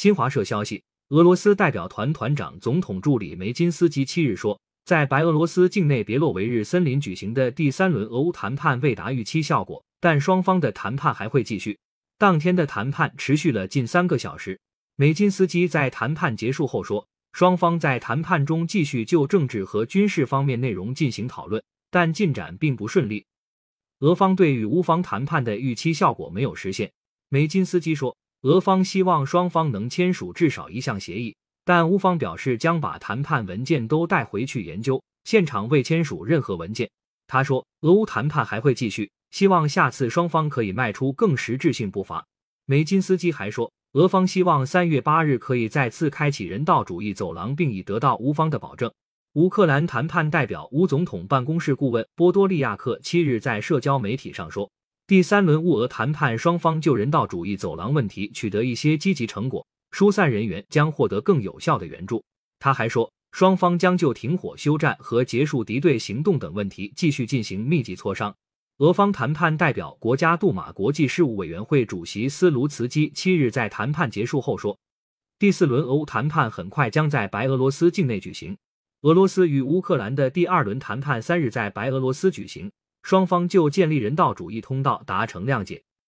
新华社消息，俄罗斯代表团团长、总统助理梅金斯基七日说，在白俄罗斯境内别洛维日森林举行的第三轮俄乌谈判未达预期效果，但双方的谈判还会继续。当天的谈判持续了近三个小时。梅金斯基在谈判结束后说，双方在谈判中继续就政治和军事方面内容进行讨论，但进展并不顺利。俄方对与乌方谈判的预期效果没有实现。梅金斯基说，俄方希望双方能签署至少一项协议，但乌方表示将把谈判文件都带回去研究，现场未签署任何文件。他说，俄乌谈判还会继续，希望下次双方可以迈出更实质性步伐。梅金斯基还说。俄方希望三月八日可以再次开启人道主义走廊，并已得到乌方的保证。乌克兰谈判代表乌总统办公室顾问波多利亚克七日在社交媒体上说，第三轮乌俄谈判双方就人道主义走廊问题取得一些积极成果，疏散人员将获得更有效的援助。他还说，双方将就停火、休战和结束敌对行动等问题继续进行密集磋商。俄方谈判代表、国家杜马国际事务委员会主席斯卢茨基七日在谈判结束后说，第四轮俄乌谈判很快将在白俄罗斯境内举行。俄罗斯与乌克兰的第二轮谈判三日在白俄罗斯举行，双方就建立人道主义通道达成谅解。